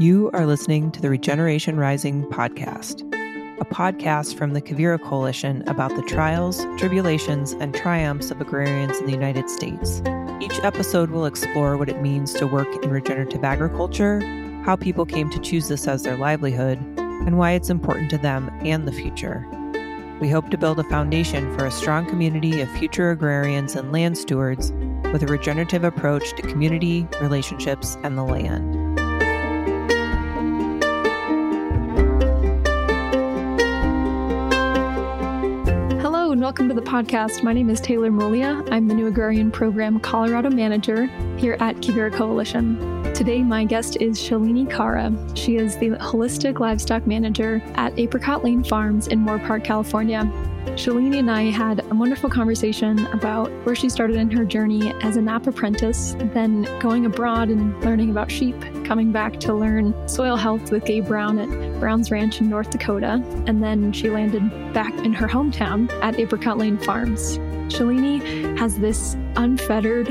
You are listening to the Regeneration Rising podcast, a podcast from the Quivira Coalition about the trials, tribulations, and triumphs of agrarians in the United States. Each episode will explore what it means to work in regenerative agriculture, how people came to choose this as their livelihood, and why it's important to them and the future. We hope to build a foundation for a strong community of future agrarians and land stewards with a regenerative approach to community, relationships, and the land. Hello, and welcome to the podcast. My name is Taylor Molia. I'm the New Agrarian Program Colorado Manager here at Quivira Coalition. Today, my guest is Shalini Kara. She is the Holistic Livestock Manager at Apricot Lane Farms in Moorpark, California. Shalini and I had a wonderful conversation about where she started in her journey as a NAP apprentice, then going abroad and learning about sheep, coming back to learn soil health with Gabe Brown at Brown's Ranch in North Dakota, and then she landed back in her hometown at Apricot Lane Farms. Shalini has this unfettered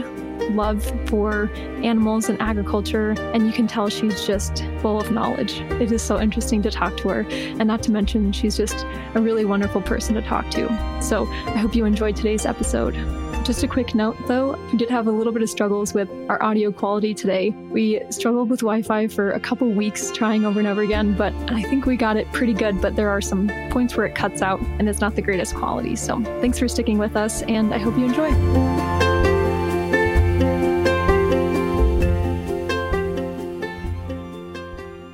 love for animals and agriculture, and you can tell she's just full of knowledge. It is so interesting to talk to her, and not to mention, she's just a really wonderful person to talk to. So I hope you enjoyed today's episode. Just a quick note though, we did have a little bit of struggles with our audio quality today. We struggled with Wi Fi for a couple weeks, trying over and over again, but I think we got it pretty good. But there are some points where it cuts out and it's not the greatest quality. So thanks for sticking with us, and I hope you enjoy.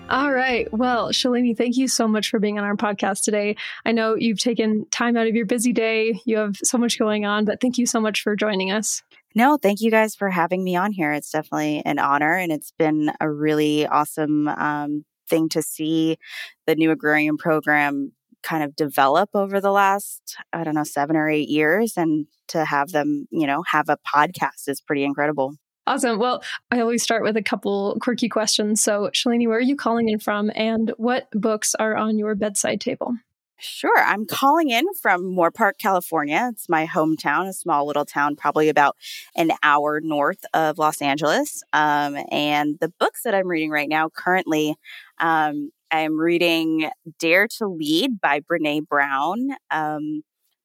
All right. Well, Shalini, thank you so much for being on our podcast today. I know you've taken time out of your busy day. You have so much going on, but thank you so much for joining us. No, thank you guys for having me on here. It's definitely an honor, and it's been a really awesome um, thing to see the new agrarian program kind of develop over the last, I don't know, seven or eight years. And to have them, you know, have a podcast is pretty incredible. Awesome. Well, I always start with a couple quirky questions. So, Shalini, where are you calling in from and what books are on your bedside table? Sure. I'm calling in from Moorpark, California. It's my hometown, a small little town, probably about an hour north of Los Angeles. Um, and the books that I'm reading right now, currently, um, I'm reading Dare to Lead by Brene Brown, um,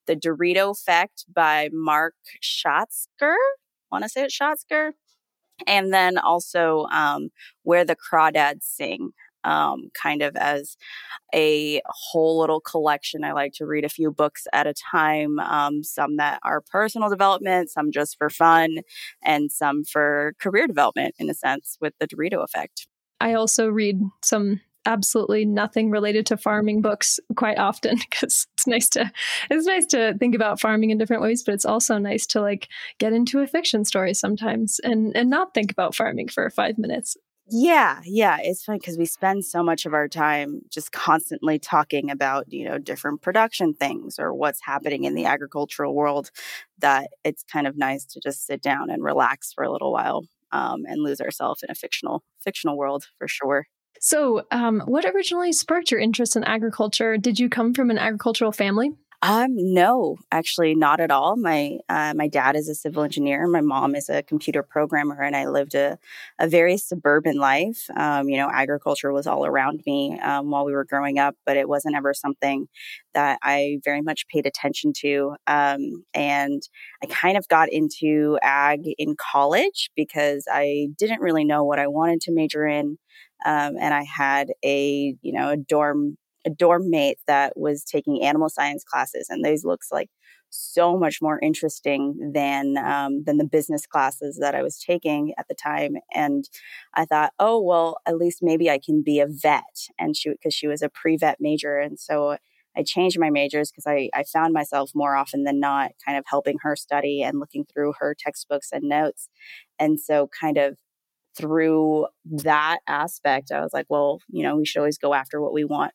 The Dorito Effect by Mark Schatzker. Want to say it Schatzker? And then also um, where the crawdads sing um, kind of as a whole little collection. I like to read a few books at a time, um, some that are personal development, some just for fun, and some for career development in a sense with the Dorito effect. I also read some absolutely nothing related to farming books quite often because it's nice to it's nice to think about farming in different ways but it's also nice to like get into a fiction story sometimes and and not think about farming for 5 minutes yeah, yeah, it's fun because we spend so much of our time just constantly talking about, you know, different production things or what's happening in the agricultural world that it's kind of nice to just sit down and relax for a little while um, and lose ourselves in a fictional fictional world for sure. So, um, what originally sparked your interest in agriculture? Did you come from an agricultural family? Um, no, actually, not at all. My uh, my dad is a civil engineer. My mom is a computer programmer, and I lived a, a very suburban life. Um, you know, agriculture was all around me um, while we were growing up, but it wasn't ever something that I very much paid attention to. Um, and I kind of got into ag in college because I didn't really know what I wanted to major in. Um, and I had a you know a dorm a dorm mate that was taking animal science classes, and those looks like so much more interesting than um, than the business classes that I was taking at the time. And I thought, oh well, at least maybe I can be a vet. And she because she was a pre vet major, and so I changed my majors because I, I found myself more often than not kind of helping her study and looking through her textbooks and notes. And so, kind of through that aspect, I was like, well, you know, we should always go after what we want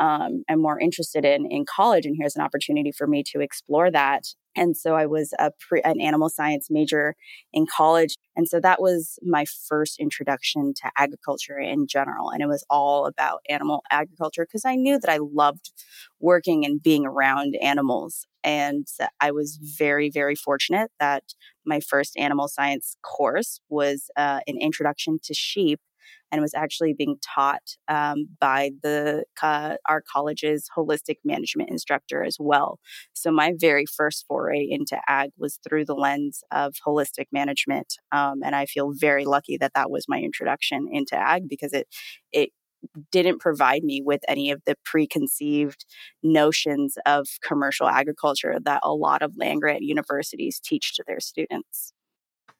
um, am more interested in in college. And here's an opportunity for me to explore that. And so I was a pre, an animal science major in college. And so that was my first introduction to agriculture in general. And it was all about animal agriculture because I knew that I loved working and being around animals. And I was very, very fortunate that my first animal science course was uh, an introduction to sheep and was actually being taught um, by the uh, our college's holistic management instructor as well. So my very first foray into ag was through the lens of holistic management, um, and I feel very lucky that that was my introduction into ag because it it didn't provide me with any of the preconceived notions of commercial agriculture that a lot of land grant universities teach to their students.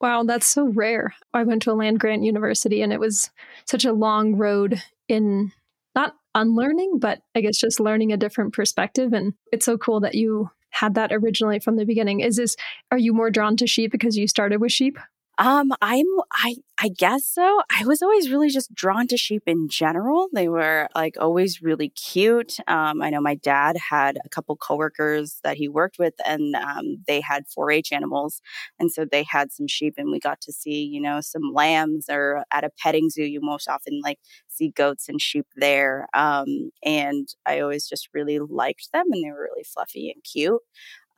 Wow, that's so rare. I went to a land grant university and it was such a long road in not unlearning, but I guess just learning a different perspective. And it's so cool that you had that originally from the beginning. Is this, are you more drawn to sheep because you started with sheep? Um, I'm I I guess so. I was always really just drawn to sheep in general. They were like always really cute. Um, I know my dad had a couple coworkers that he worked with, and um, they had 4-H animals, and so they had some sheep, and we got to see you know some lambs. Or at a petting zoo, you most often like see goats and sheep there. Um, and I always just really liked them, and they were really fluffy and cute.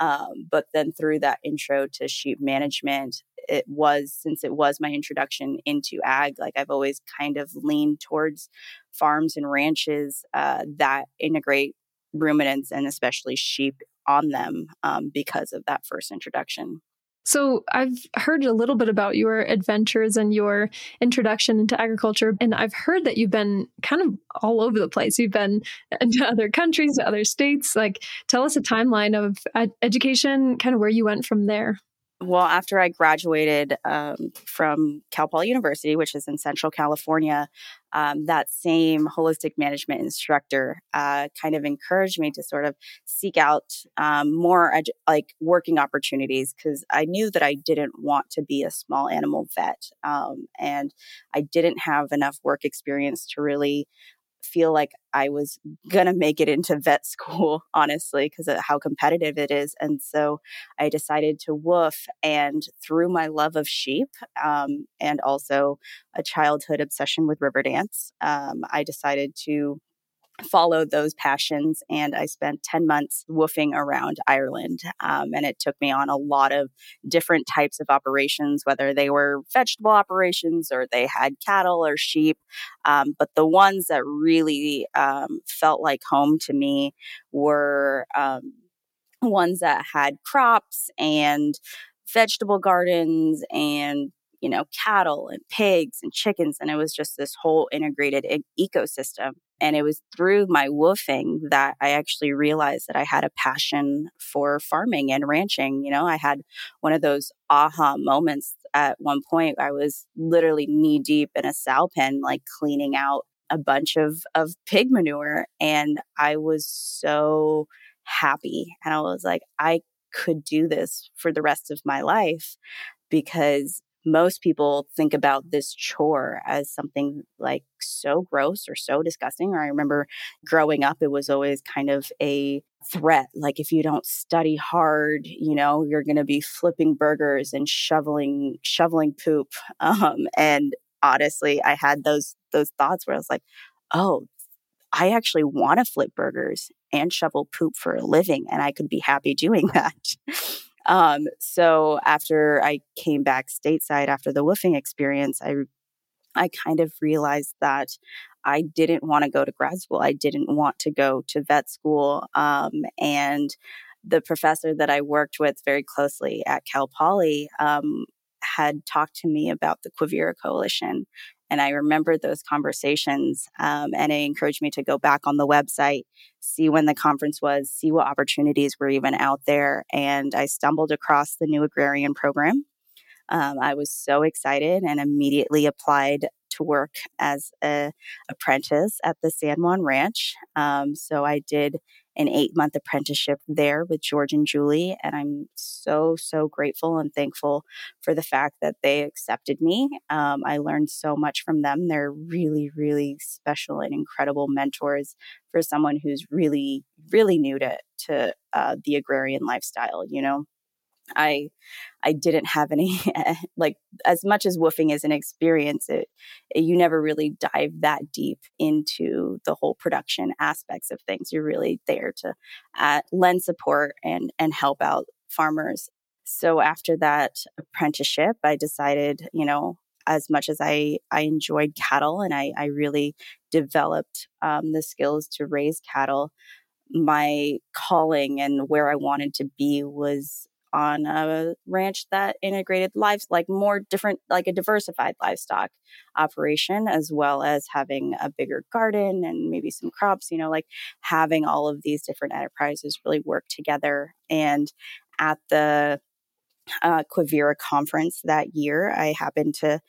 Um, but then through that intro to sheep management, it was since it was my introduction into ag, like I've always kind of leaned towards farms and ranches uh, that integrate ruminants and especially sheep on them um, because of that first introduction. So, I've heard a little bit about your adventures and your introduction into agriculture. And I've heard that you've been kind of all over the place. You've been to other countries, to other states. Like, tell us a timeline of education, kind of where you went from there. Well, after I graduated um, from Cal Poly University, which is in Central California, um, that same holistic management instructor uh, kind of encouraged me to sort of seek out um, more like working opportunities because I knew that I didn't want to be a small animal vet, um, and I didn't have enough work experience to really feel like I was going to make it into vet school, honestly, because of how competitive it is. And so I decided to woof. And through my love of sheep um, and also a childhood obsession with river dance, um, I decided to followed those passions and I spent 10 months woofing around Ireland. Um, and it took me on a lot of different types of operations, whether they were vegetable operations or they had cattle or sheep. Um, but the ones that really um, felt like home to me were um, ones that had crops and vegetable gardens and you know cattle and pigs and chickens and it was just this whole integrated e- ecosystem and it was through my woofing that I actually realized that I had a passion for farming and ranching. You know, I had one of those aha moments at one point. I was literally knee deep in a sow pen, like cleaning out a bunch of, of pig manure. And I was so happy. And I was like, I could do this for the rest of my life because most people think about this chore as something like so gross or so disgusting. Or I remember growing up, it was always kind of a threat. Like if you don't study hard, you know, you're going to be flipping burgers and shoveling, shoveling poop. Um, and honestly, I had those, those thoughts where I was like, oh, I actually want to flip burgers and shovel poop for a living, and I could be happy doing that. Um, so after I came back stateside after the woofing experience, I I kind of realized that I didn't want to go to grad school. I didn't want to go to vet school. Um, and the professor that I worked with very closely at Cal Poly um, had talked to me about the Quivira Coalition and I remembered those conversations, um, and it encouraged me to go back on the website, see when the conference was, see what opportunities were even out there. And I stumbled across the new agrarian program. Um, I was so excited and immediately applied to work as an apprentice at the San Juan Ranch. Um, so I did an eight month apprenticeship there with George and Julie. And I'm so, so grateful and thankful for the fact that they accepted me. Um, I learned so much from them. They're really, really special and incredible mentors for someone who's really, really new to, to uh, the agrarian lifestyle, you know? I I didn't have any like as much as woofing is an experience it, it, you never really dive that deep into the whole production aspects of things. You're really there to uh, lend support and and help out farmers. So after that apprenticeship I decided you know as much as I I enjoyed cattle and I I really developed um, the skills to raise cattle my calling and where I wanted to be was on a ranch that integrated lives like more different like a diversified livestock operation as well as having a bigger garden and maybe some crops you know like having all of these different enterprises really work together and at the uh, Quivira conference that year, I happened to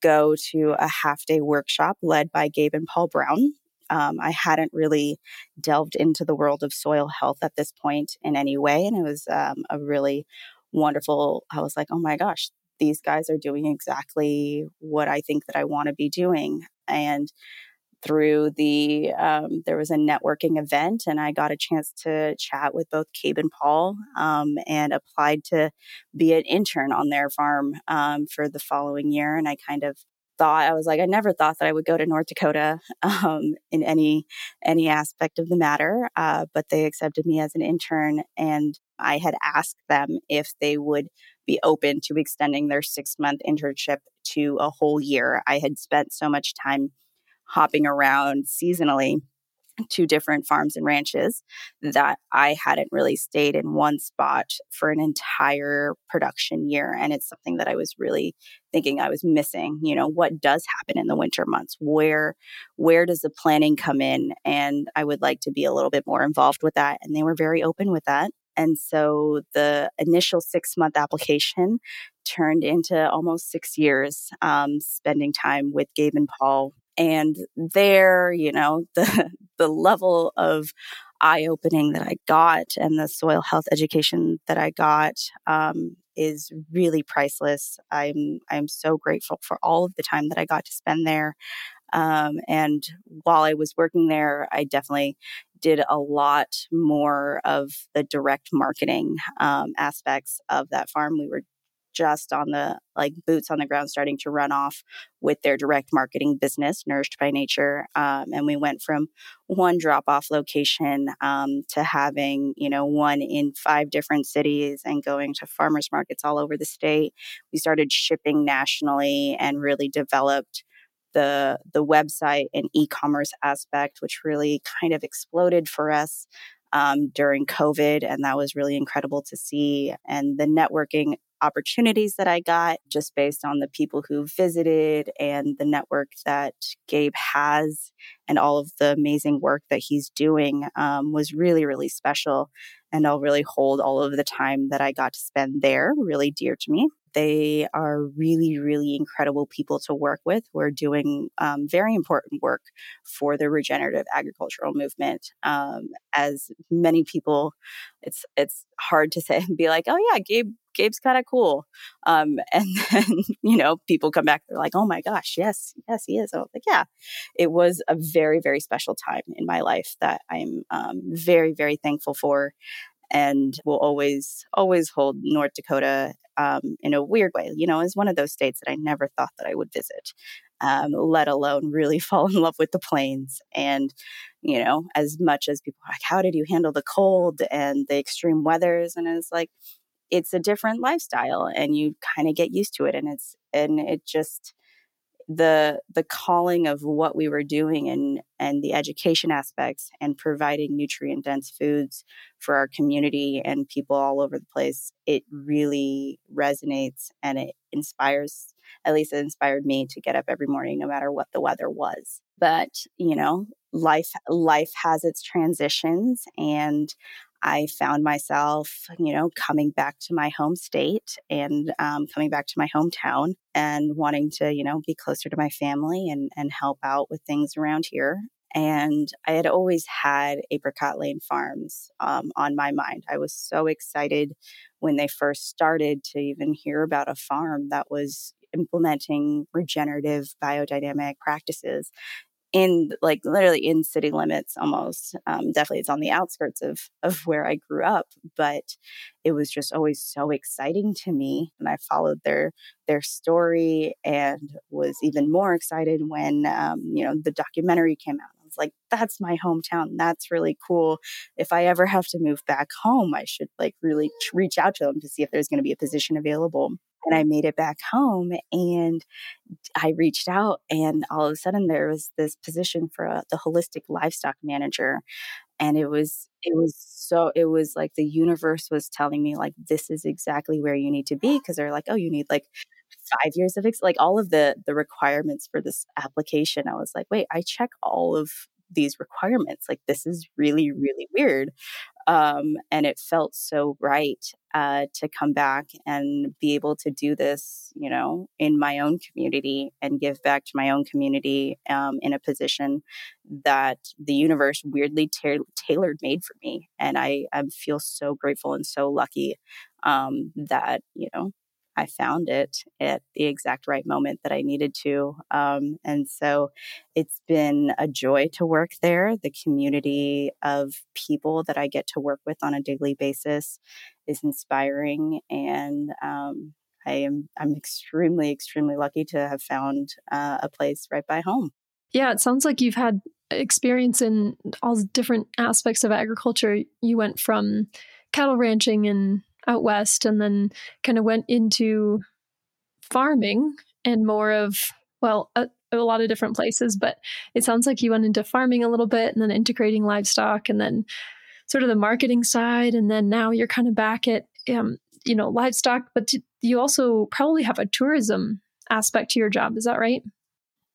go to a half day workshop led by Gabe and Paul Brown. Um, I hadn't really delved into the world of soil health at this point in any way. And it was um, a really wonderful, I was like, oh my gosh, these guys are doing exactly what I think that I want to be doing. And through the, um, there was a networking event and I got a chance to chat with both Gabe and Paul um, and applied to be an intern on their farm um, for the following year. And I kind of thought I was like I never thought that I would go to North Dakota um, in any any aspect of the matter, uh, but they accepted me as an intern, and I had asked them if they would be open to extending their six month internship to a whole year. I had spent so much time hopping around seasonally two different farms and ranches that I hadn't really stayed in one spot for an entire production year. And it's something that I was really thinking I was missing. You know, what does happen in the winter months? Where where does the planning come in? And I would like to be a little bit more involved with that. And they were very open with that. And so the initial six month application turned into almost six years um, spending time with Gabe and Paul and there you know the the level of eye opening that I got and the soil health education that I got um, is really priceless. I'm I'm so grateful for all of the time that I got to spend there. Um, and while I was working there, I definitely did a lot more of the direct marketing um, aspects of that farm. We were just on the like boots on the ground starting to run off with their direct marketing business nourished by nature um, and we went from one drop off location um, to having you know one in five different cities and going to farmers markets all over the state we started shipping nationally and really developed the the website and e-commerce aspect which really kind of exploded for us um, during COVID, and that was really incredible to see. And the networking opportunities that I got just based on the people who visited and the network that Gabe has and all of the amazing work that he's doing um, was really, really special. And I'll really hold all of the time that I got to spend there really dear to me. They are really, really incredible people to work with We're doing um, very important work for the regenerative agricultural movement. Um, as many people, it's it's hard to say and be like, oh yeah, Gabe Gabe's kind of cool. Um, and then, you know, people come back, they're like, oh my gosh, yes, yes, he is. I was like, yeah, it was a very, very special time in my life that I'm um, very, very thankful for and will always, always hold North Dakota um, in a weird way. You know, is one of those states that I never thought that I would visit, um, let alone really fall in love with the plains. And, you know, as much as people are like, how did you handle the cold and the extreme weathers? And it's like, it's a different lifestyle and you kind of get used to it. And it's, and it just, the the calling of what we were doing and and the education aspects and providing nutrient dense foods for our community and people all over the place it really resonates and it inspires at least it inspired me to get up every morning no matter what the weather was but you know life life has its transitions and I found myself, you know, coming back to my home state and um, coming back to my hometown and wanting to, you know, be closer to my family and, and help out with things around here. And I had always had Apricot Lane Farms um, on my mind. I was so excited when they first started to even hear about a farm that was implementing regenerative biodynamic practices in like literally in city limits almost um, definitely it's on the outskirts of of where i grew up but it was just always so exciting to me and i followed their their story and was even more excited when um, you know the documentary came out. I was like that's my hometown that's really cool. If i ever have to move back home i should like really reach out to them to see if there's going to be a position available and I made it back home and I reached out and all of a sudden there was this position for a, the holistic livestock manager and it was it was so it was like the universe was telling me like this is exactly where you need to be because they're like oh you need like five years of ex-, like all of the the requirements for this application. I was like wait i check all of these requirements like this is really really weird um, and it felt so right uh, to come back and be able to do this, you know, in my own community and give back to my own community um, in a position that the universe weirdly ta- tailored made for me. And I, I feel so grateful and so lucky um, that, you know, I found it at the exact right moment that I needed to. Um, and so it's been a joy to work there. The community of people that I get to work with on a daily basis is inspiring. And um, I am I'm extremely, extremely lucky to have found uh, a place right by home. Yeah, it sounds like you've had experience in all different aspects of agriculture. You went from cattle ranching and out west and then kind of went into farming and more of well a, a, lot of different places but it sounds like you went into farming a little bit and then integrating livestock and then sort of the marketing side and then now you're kind of back at um, you know livestock but you also probably have a tourism aspect to your job is that right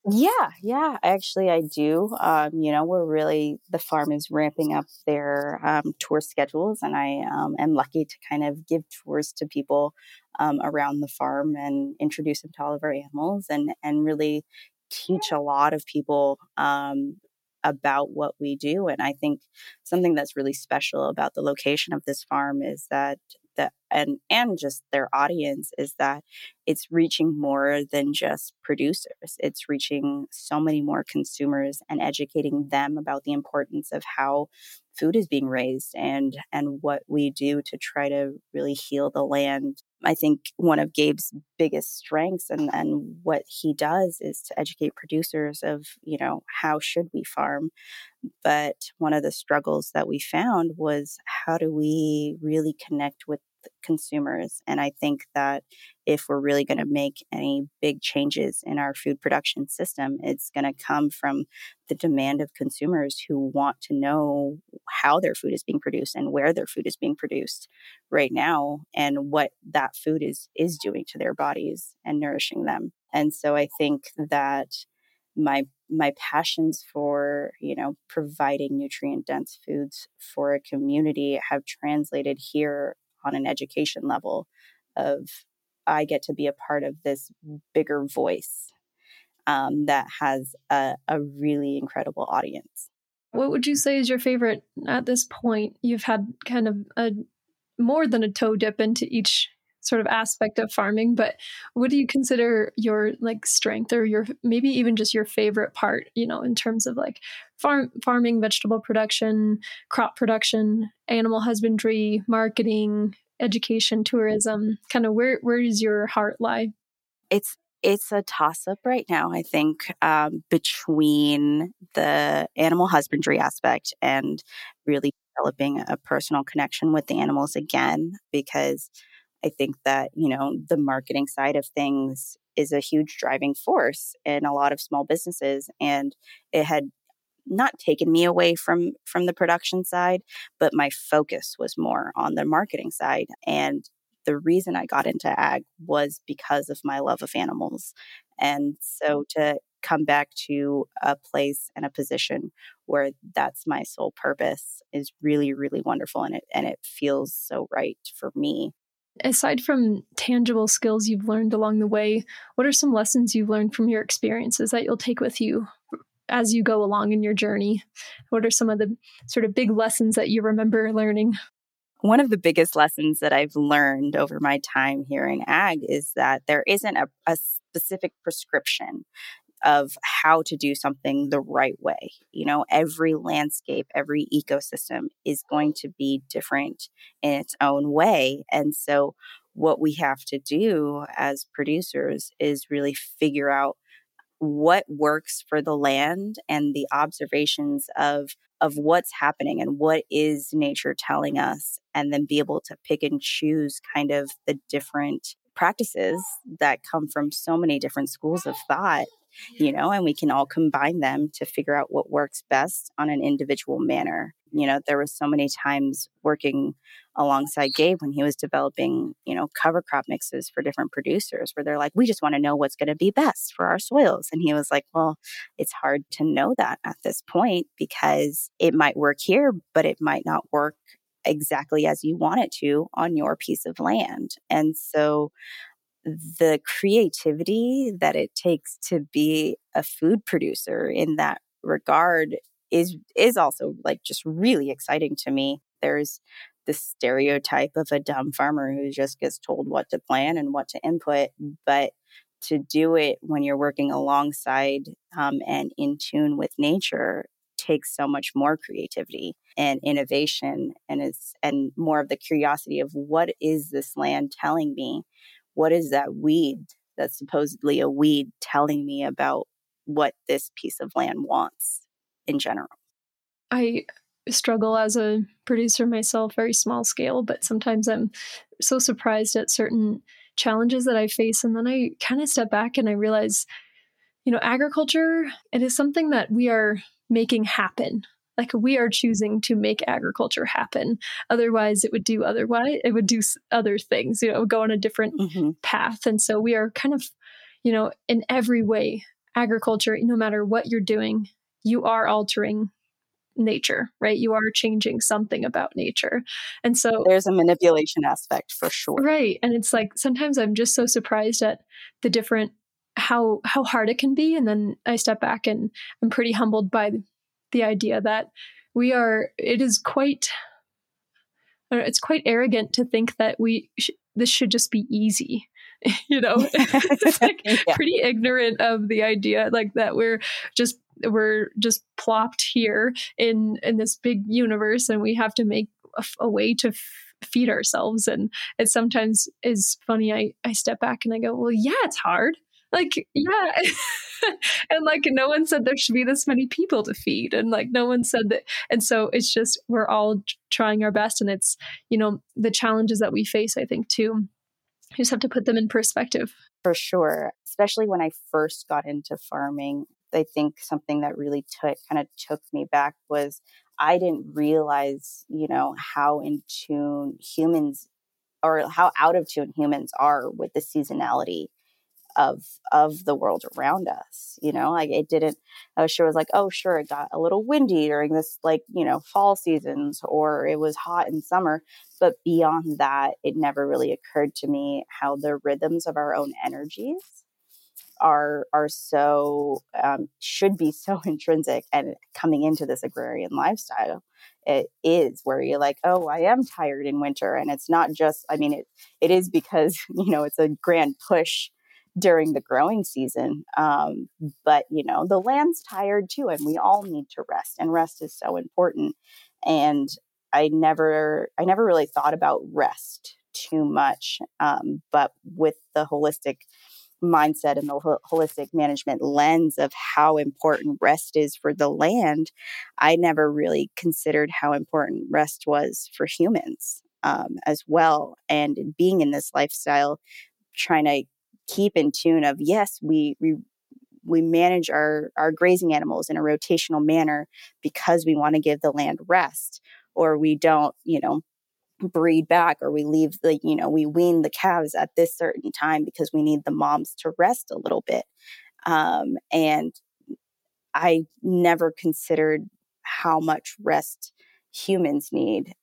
yeah, yeah, actually, I do. Um, you know, we're really, the farm is ramping up their um, tour schedules, and I um, am lucky to kind of give tours to people um, around the farm and introduce them to all of our animals and, and really teach a lot of people um, about what we do. And I think something that's really special about the location of this farm is that that and and just their audience is that it's reaching more than just producers it's reaching so many more consumers and educating them about the importance of how food is being raised and and what we do to try to really heal the land I think one of Gabe's biggest strengths and, and what he does is to educate producers of, you know, how should we farm? But one of the struggles that we found was how do we really connect with consumers. And I think that if we're really going to make any big changes in our food production system, it's going to come from the demand of consumers who want to know how their food is being produced and where their food is being produced right now and what that food is is doing to their bodies and nourishing them. And so I think that my my passions for you know providing nutrient dense foods for a community have translated here on an education level of I get to be a part of this bigger voice um, that has a, a really incredible audience. What would you say is your favorite at this point? You've had kind of a more than a toe dip into each sort of aspect of farming, but what do you consider your like strength or your maybe even just your favorite part, you know, in terms of like farm farming, vegetable production, crop production, animal husbandry, marketing, education, tourism? Kind of where where does your heart lie? It's it's a toss up right now, I think, um, between the animal husbandry aspect and really developing a personal connection with the animals again, because I think that, you know, the marketing side of things is a huge driving force in a lot of small businesses. And it had not taken me away from from the production side but my focus was more on the marketing side and the reason i got into ag was because of my love of animals and so to come back to a place and a position where that's my sole purpose is really really wonderful and it and it feels so right for me aside from tangible skills you've learned along the way what are some lessons you've learned from your experiences that you'll take with you as you go along in your journey? What are some of the sort of big lessons that you remember learning? One of the biggest lessons that I've learned over my time here in ag is that there isn't a, a specific prescription of how to do something the right way. You know, every landscape, every ecosystem is going to be different in its own way. And so, what we have to do as producers is really figure out what works for the land and the observations of of what's happening and what is nature telling us and then be able to pick and choose kind of the different practices that come from so many different schools of thought you know, and we can all combine them to figure out what works best on an individual manner. You know, there was so many times working alongside Gabe when he was developing, you know, cover crop mixes for different producers where they're like, we just want to know what's going to be best for our soils. And he was like, well, it's hard to know that at this point because it might work here, but it might not work exactly as you want it to on your piece of land. And so the creativity that it takes to be a food producer in that regard is is also like just really exciting to me. There's the stereotype of a dumb farmer who just gets told what to plan and what to input, but to do it when you're working alongside um, and in tune with nature takes so much more creativity and innovation and it's and more of the curiosity of what is this land telling me what is that weed that's supposedly a weed telling me about what this piece of land wants in general? I struggle as a producer myself, very small scale, but sometimes I'm so surprised at certain challenges that I face. And then I kind of step back and I realize, you know, agriculture, it is something that we are making happen like we are choosing to make agriculture happen. Otherwise it would do otherwise it would do other things you know go on a different mm-hmm. path. And so we are kind of you know in every way agriculture no matter what you're doing you are altering nature right? You are changing something about nature. And so there's a manipulation aspect for sure. Right. And it's like sometimes i'm just so surprised at the different how how hard it can be. And then i step back and i'm pretty humbled by the idea that we are, it is quite, uh, it's quite arrogant to think that we, sh- this should just be easy. you know, it's like yeah. pretty ignorant of the idea like that we're just we're just plopped here in in this big universe and we have to make a, a way to f- feed ourselves and it sometimes is funny i i step back and i go well yeah it's hard like yeah. And like no one said there should be this many people to feed and like no one said that and so it's just we're all trying our best and it's you know the challenges that we face i think too. You just have to put them in perspective. For sure. Especially when i first got into farming i think something that really took kind of took me back was i didn't realize you know how in tune humans or how out of tune humans are with the seasonality of of the world around us you know like it didn't i was sure was like oh sure it got a little windy during this like you know fall seasons or it was hot in summer but beyond that it never really occurred to me how the rhythms of our own energies are are so um, should be so intrinsic and coming into this agrarian lifestyle it is where you're like oh i am tired in winter and it's not just i mean it it is because you know it's a grand push during the growing season. Um, but, you know, the land's tired too, and we all need to rest, and rest is so important. And I never, I never really thought about rest too much. Um, but with the holistic mindset and the holistic management lens of how important rest is for the land, I never really considered how important rest was for humans um, as well. And being in this lifestyle, trying to keep in tune of yes we we we manage our our grazing animals in a rotational manner because we want to give the land rest or we don't you know breed back or we leave the you know we wean the calves at this certain time because we need the moms to rest a little bit. Um, and i never considered how much rest humans need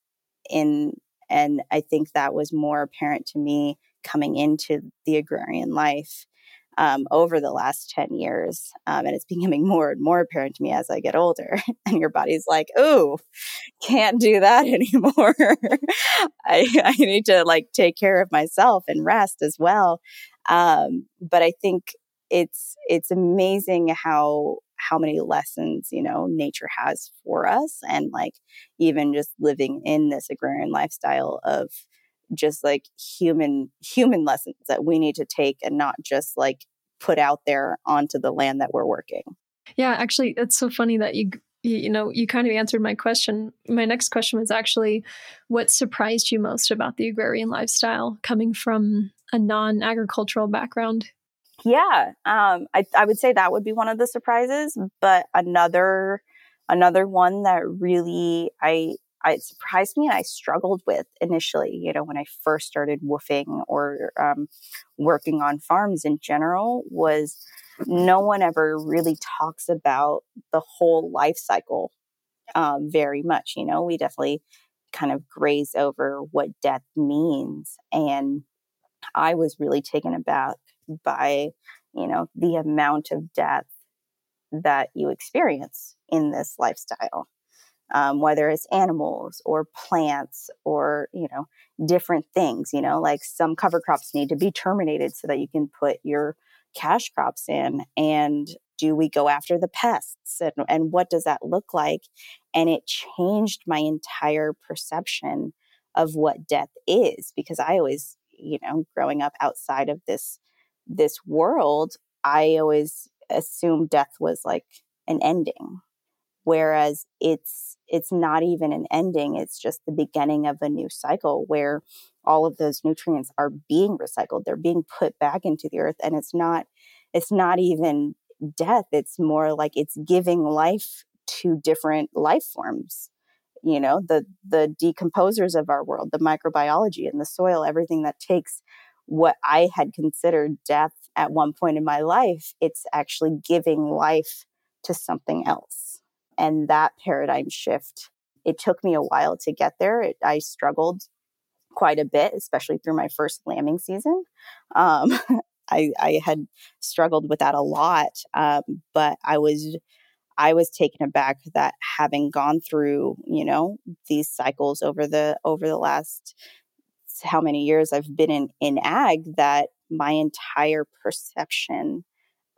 in and i think that was more apparent to me coming into the agrarian life um, over the last 10 years. Um, and it's becoming more and more apparent to me as I get older. and your body's like, oh, can't do that anymore. I, I need to like take care of myself and rest as well. Um, but I think it's it's amazing how how many lessons you know nature has for us and like even just living in this agrarian lifestyle of just like human human lessons that we need to take and not just like put out there onto the land that we're working. Yeah actually it's so funny that you you know you kind of answered my question. My next question was actually what surprised you most about the agrarian lifestyle coming from a non-agricultural background? Yeah um, I, I would say that would be one of the surprises but another another one that really i it surprised me and I struggled with initially, you know, when I first started woofing or um, working on farms in general was no one ever really talks about the whole life cycle um, very much. You know, we definitely kind of graze over what death means. And I was really taken aback by, you know, the amount of death that you experience in this lifestyle um, whether it's animals or plants or you know different things you know like some cover crops need to be terminated so that you can put your cash crops in and do we go after the pests and, and what does that look like? And it changed my entire perception of what death is because i always you know growing up outside of this this world i always assumed death was like an ending whereas it's it's not even an ending it's just the beginning of a new cycle where all of those nutrients are being recycled they're being put back into the earth and it's not it's not even death it's more like it's giving life to different life forms you know the the decomposers of our world the microbiology and the soil everything that takes what i had considered death at one point in my life it's actually giving life to something else and that paradigm shift, it took me a while to get there. It, I struggled quite a bit, especially through my first lambing season. Um, I, I, had struggled with that a lot, um, but I was I was taken aback that having gone through you know these cycles over the over the last how many years I've been in in ag that my entire perception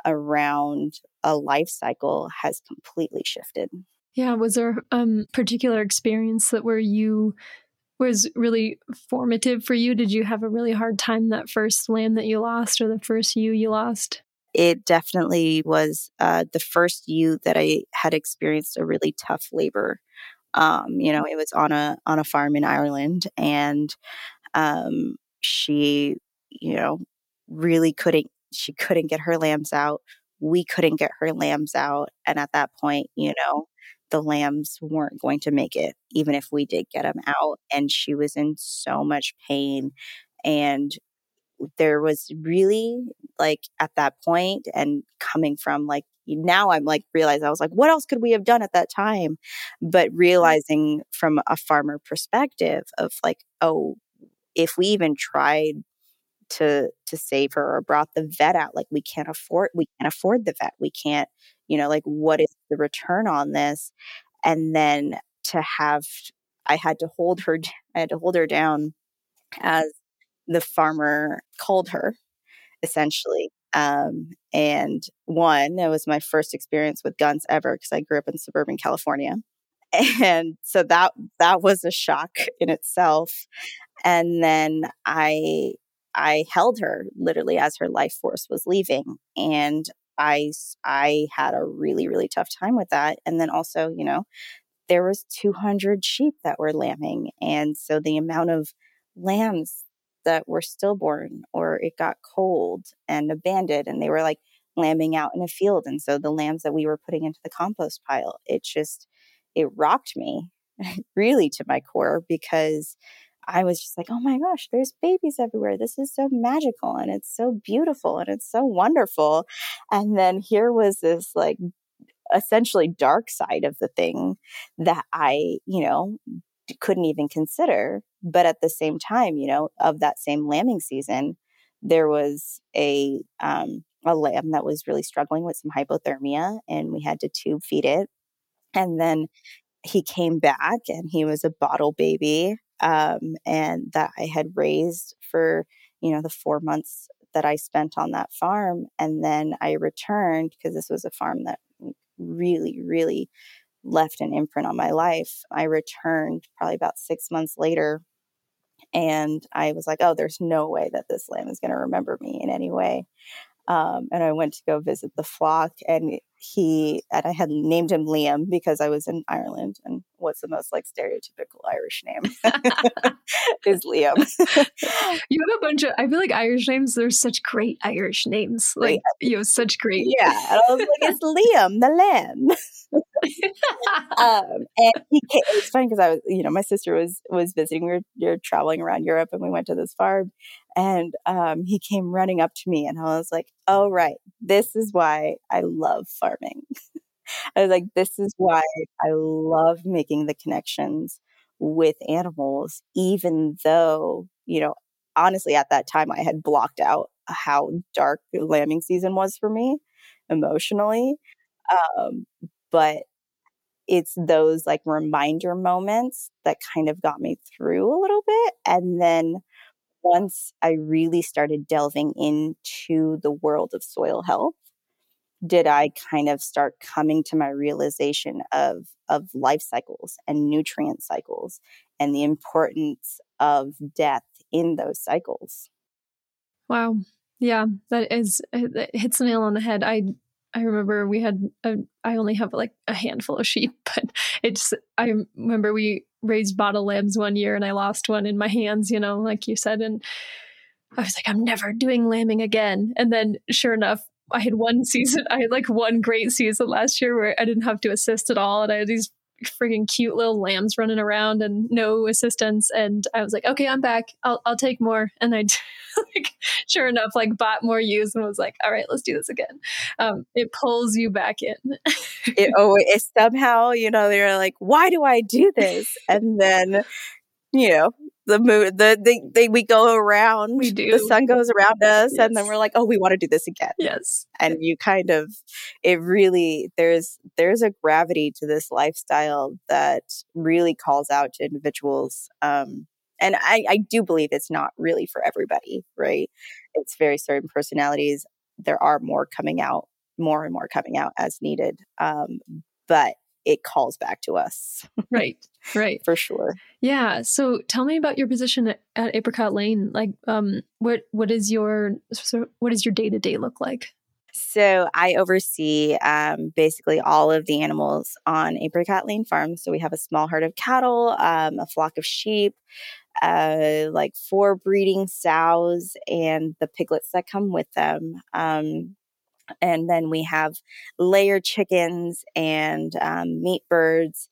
around a life cycle has completely shifted. Yeah, was there a um, particular experience that where you was really formative for you? Did you have a really hard time that first lamb that you lost or the first ewe you lost? It definitely was uh, the first ewe that I had experienced a really tough labor. Um, you know, it was on a on a farm in Ireland, and um, she, you know, really couldn't she couldn't get her lambs out. We couldn't get her lambs out. And at that point, you know, the lambs weren't going to make it, even if we did get them out. And she was in so much pain. And there was really like at that point and coming from like now I'm like realize I was like, what else could we have done at that time? But mm-hmm. realizing from a farmer perspective of like, oh, if we even tried to to save her or brought the vet out like we can't afford we can't afford the vet. We can't you know like what is the return on this? And then to have i had to hold her i had to hold her down as the farmer called her essentially um, and one it was my first experience with guns ever because i grew up in suburban california. And so that that was a shock in itself. And then i I held her literally as her life force was leaving. And I, I had a really, really tough time with that. And then also, you know, there was 200 sheep that were lambing. And so the amount of lambs that were stillborn or it got cold and abandoned and they were like lambing out in a field. And so the lambs that we were putting into the compost pile, it just, it rocked me really to my core because I was just like, oh my gosh, there's babies everywhere. This is so magical and it's so beautiful and it's so wonderful. And then here was this like essentially dark side of the thing that I, you know, couldn't even consider. But at the same time, you know, of that same lambing season, there was a um, a lamb that was really struggling with some hypothermia, and we had to tube feed it. And then he came back, and he was a bottle baby, um, and that I had raised for you know the four months that I spent on that farm. And then I returned because this was a farm that really, really left an imprint on my life. I returned probably about six months later and I was like, oh, there's no way that this lamb is going to remember me in any way. Um, and I went to go visit the flock, and he and I had named him Liam because I was in Ireland, and what's the most like stereotypical Irish name is Liam. you have a bunch of. I feel like Irish names. There's such great Irish names. Like you have such great. Yeah, and I was like, it's Liam the lamb. um, and he came, it was funny because I was, you know, my sister was was visiting. We were, we were traveling around Europe, and we went to this farm, and um, he came running up to me, and I was like, "Oh, right, this is why I love farming." I was like, "This is why I love making the connections with animals, even though you know." Honestly, at that time, I had blocked out how dark lambing season was for me emotionally. Um, but it's those like reminder moments that kind of got me through a little bit. And then once I really started delving into the world of soil health, did I kind of start coming to my realization of of life cycles and nutrient cycles and the importance of death in those cycles. Wow. Yeah, that is it hits the nail on the head. I I remember we had a, I only have like a handful of sheep, but it's I remember we raised bottle lambs one year and I lost one in my hands, you know, like you said and I was like I'm never doing lambing again. And then sure enough, I had one season, I had like one great season last year where I didn't have to assist at all and I had these freaking cute little lambs running around and no assistance. And I was like, okay, I'm back. I'll, I'll take more. And I, like, sure enough, like bought more ewes and was like, all right, let's do this again. Um, it pulls you back in. it, oh, it somehow, you know, they're like, why do I do this? And then, you know, the moon the they, they we go around we do. the sun goes around us yes. and then we're like oh we want to do this again. Yes. And you kind of it really there's there's a gravity to this lifestyle that really calls out to individuals um and I, I do believe it's not really for everybody right? It's very certain personalities. There are more coming out more and more coming out as needed um but it calls back to us. right. Right. For sure. Yeah. So tell me about your position at, at Apricot Lane. Like, um, what what is your what does your day to day look like? So I oversee um, basically all of the animals on Apricot Lane Farm. So we have a small herd of cattle, um, a flock of sheep, uh, like four breeding sows, and the piglets that come with them. Um, and then we have layer chickens and um, meat birds,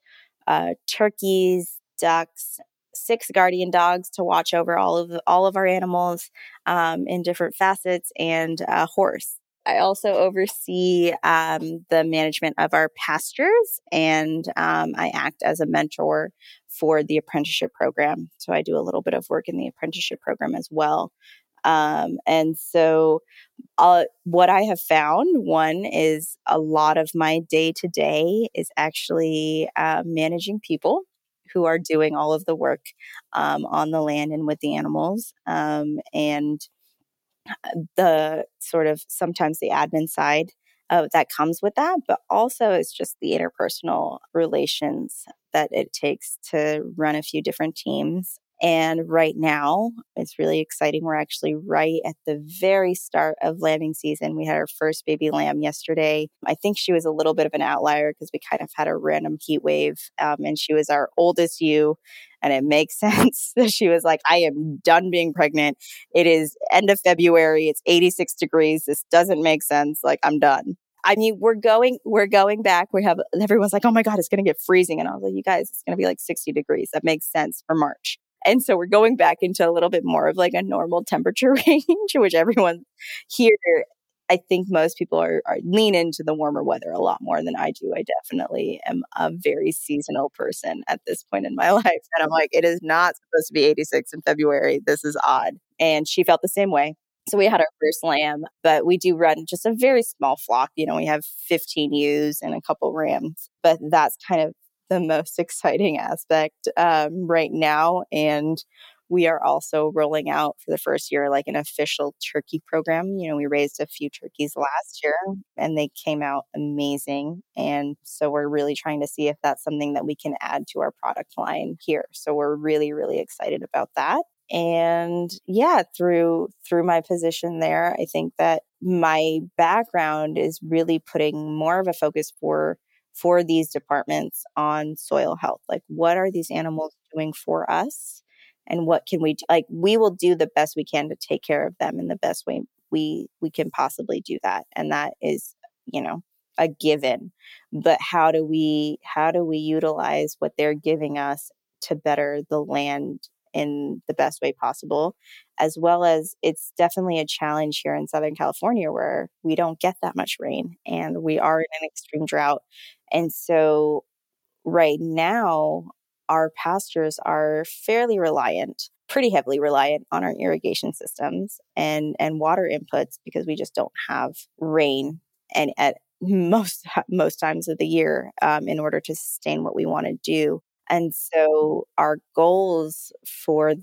uh, turkeys, ducks, six guardian dogs to watch over all of all of our animals um, in different facets, and a horse. I also oversee um, the management of our pastures, and um, I act as a mentor for the apprenticeship program. So I do a little bit of work in the apprenticeship program as well. Um, and so, uh, what I have found one is a lot of my day to day is actually uh, managing people who are doing all of the work um, on the land and with the animals. Um, and uh, the sort of sometimes the admin side uh, that comes with that, but also it's just the interpersonal relations that it takes to run a few different teams and right now, it's really exciting. We're actually right at the very start of lambing season. We had our first baby lamb yesterday. I think she was a little bit of an outlier because we kind of had a random heat wave, um, and she was our oldest ewe. And it makes sense that she was like, I am done being pregnant. It is end of February. It's 86 degrees. This doesn't make sense. Like, I'm done. I mean, we're going, we're going back. We have everyone's like, oh my God, it's going to get freezing. And I was like, you guys, it's going to be like 60 degrees. That makes sense for March. And so we're going back into a little bit more of like a normal temperature range, which everyone here, I think most people are, are lean into the warmer weather a lot more than I do. I definitely am a very seasonal person at this point in my life. And I'm like, it is not supposed to be 86 in February. This is odd. And she felt the same way. So we had our first lamb, but we do run just a very small flock. You know, we have 15 ewes and a couple rams, but that's kind of the most exciting aspect um, right now. And we are also rolling out for the first year like an official turkey program. You know, we raised a few turkeys last year and they came out amazing. And so we're really trying to see if that's something that we can add to our product line here. So we're really, really excited about that. And yeah, through through my position there, I think that my background is really putting more of a focus for for these departments on soil health. Like what are these animals doing for us? and what can we do? like we will do the best we can to take care of them in the best way we we can possibly do that and that is you know a given but how do we how do we utilize what they're giving us to better the land in the best way possible as well as it's definitely a challenge here in southern california where we don't get that much rain and we are in an extreme drought and so right now our pastures are fairly reliant, pretty heavily reliant on our irrigation systems and, and water inputs because we just don't have rain and at most most times of the year um, in order to sustain what we want to do and so our goals for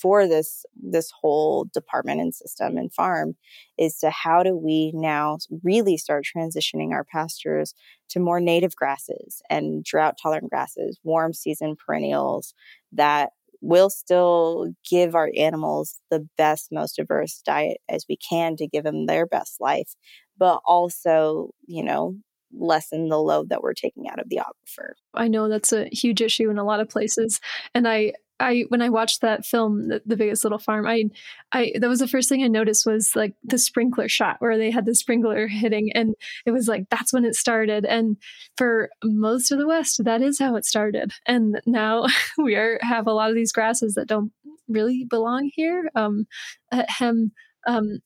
for this this whole department and system and farm is to how do we now really start transitioning our pastures to more native grasses and drought tolerant grasses, warm season perennials that will still give our animals the best most diverse diet as we can to give them their best life but also you know lessen the load that we're taking out of the aquifer. I know that's a huge issue in a lot of places. And I I when I watched that film, the, the, Biggest Little Farm, I I that was the first thing I noticed was like the sprinkler shot where they had the sprinkler hitting, and it was like that's when it started. And for most of the West, that is how it started. And now we are have a lot of these grasses that don't really belong here. Um, hem um,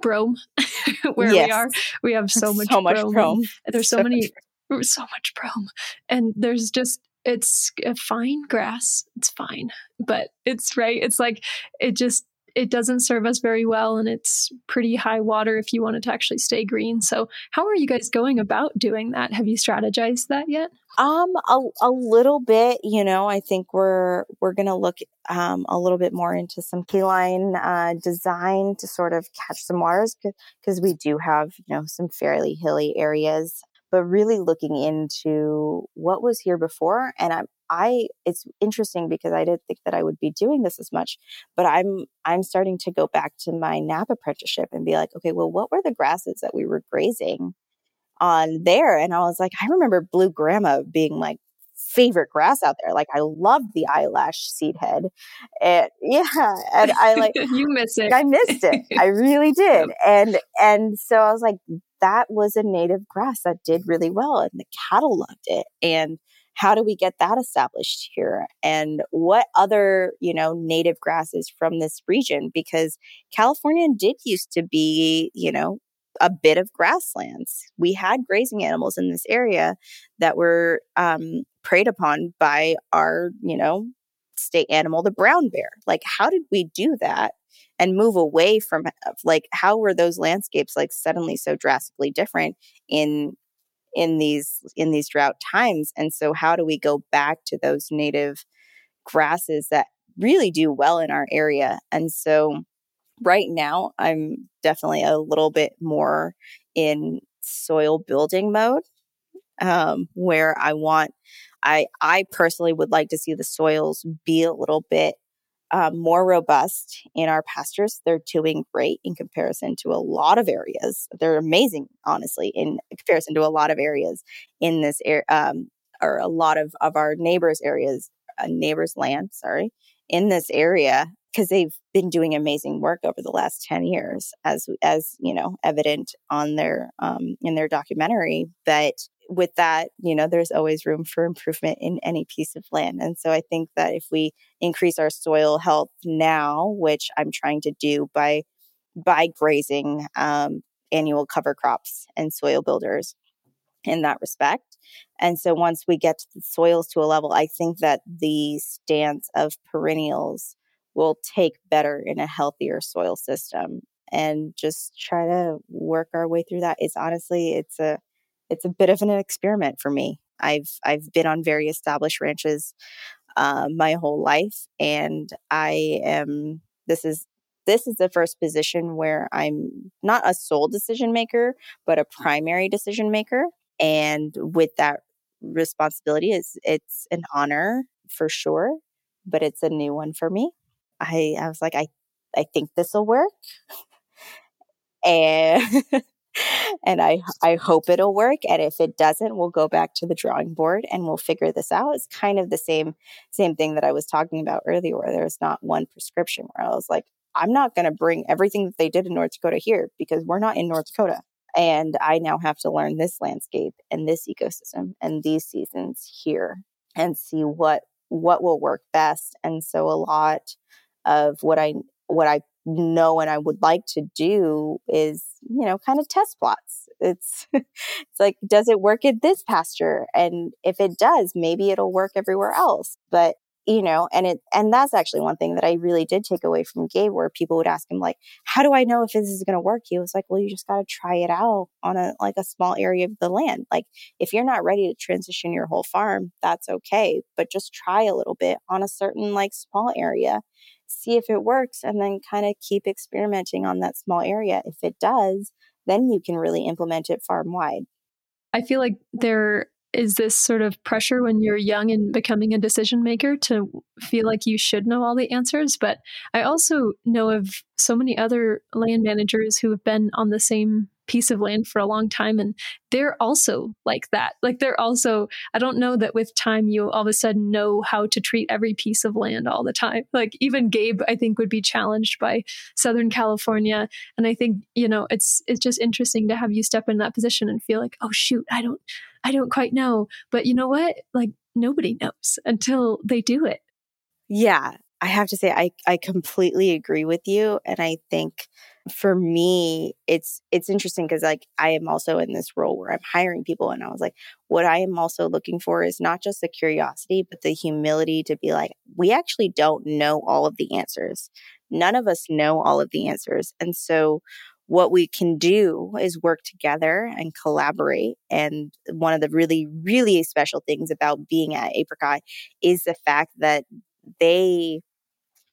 brome where yes. we are. We have so much, so much brome. brome. There's so, so many, so much brome, and there's just it's a fine grass. It's fine, but it's right. It's like it just it doesn't serve us very well and it's pretty high water if you want it to actually stay green. So, how are you guys going about doing that? Have you strategized that yet? Um a, a little bit, you know, I think we're we're going to look um, a little bit more into some keyline uh, design to sort of catch some waters because we do have, you know, some fairly hilly areas but really looking into what was here before and i'm I it's interesting because I didn't think that I would be doing this as much, but I'm I'm starting to go back to my NAP apprenticeship and be like, okay, well, what were the grasses that we were grazing on there? And I was like, I remember blue grama being like favorite grass out there. Like I loved the eyelash seed head. And yeah, and I like you miss it. I missed it. I really did. And and so I was like, that was a native grass that did really well and the cattle loved it. And how do we get that established here? And what other you know native grasses from this region? Because california did used to be you know a bit of grasslands. We had grazing animals in this area that were um, preyed upon by our you know state animal the brown bear. Like how did we do that and move away from like how were those landscapes like suddenly so drastically different in in these in these drought times and so how do we go back to those native grasses that really do well in our area? And so right now i'm definitely a little bit more in soil building mode um, where i want i i personally would like to see the soils be a little bit um, more robust in our pastures. They're doing great in comparison to a lot of areas. They're amazing, honestly, in comparison to a lot of areas in this area, um, or a lot of, of our neighbors' areas, uh, neighbors' land, sorry, in this area because they've been doing amazing work over the last 10 years as as you know evident on their um, in their documentary but with that, you know, there's always room for improvement in any piece of land. And so I think that if we increase our soil health now, which I'm trying to do by by grazing um, annual cover crops and soil builders in that respect. And so once we get the soils to a level, I think that the stance of perennials will take better in a healthier soil system and just try to work our way through that. It's honestly, it's a, it's a bit of an experiment for me. I've I've been on very established ranches uh, my whole life, and I am. This is this is the first position where I'm not a sole decision maker, but a primary decision maker. And with that responsibility, is it's an honor for sure, but it's a new one for me. I I was like, I I think this will work, and and I I hope it'll work. And if it doesn't, we'll go back to the drawing board and we'll figure this out. It's kind of the same same thing that I was talking about earlier, where there's not one prescription. Where I was like, I'm not going to bring everything that they did in North Dakota here because we're not in North Dakota. And I now have to learn this landscape and this ecosystem and these seasons here and see what what will work best. And so a lot of what I what I know and I would like to do is, you know, kind of test plots. It's it's like does it work at this pasture? And if it does, maybe it'll work everywhere else. But you know and it and that's actually one thing that i really did take away from gabe where people would ask him like how do i know if this is going to work he was like well you just got to try it out on a like a small area of the land like if you're not ready to transition your whole farm that's okay but just try a little bit on a certain like small area see if it works, and then kind of keep experimenting on that small area. If it does, then you can really implement it farm wide. I feel like there is this sort of pressure when you're young and becoming a decision maker to feel like you should know all the answers. But I also know of so many other land managers who have been on the same piece of land for a long time and they're also like that. Like they're also i don't know that with time you all of a sudden know how to treat every piece of land all the time. Like even gabe i think would be challenged by southern california and i think you know it's it's just interesting to have you step in that position and feel like oh shoot i don't i don't quite know. But you know what? Like nobody knows until they do it. Yeah i have to say i i completely agree with you and i think for me it's it's interesting because like i am also in this role where i'm hiring people and i was like what i am also looking for is not just the curiosity but the humility to be like we actually don't know all of the answers none of us know all of the answers and so what we can do is work together and collaborate. And one of the really, really special things about being at Apricot is the fact that they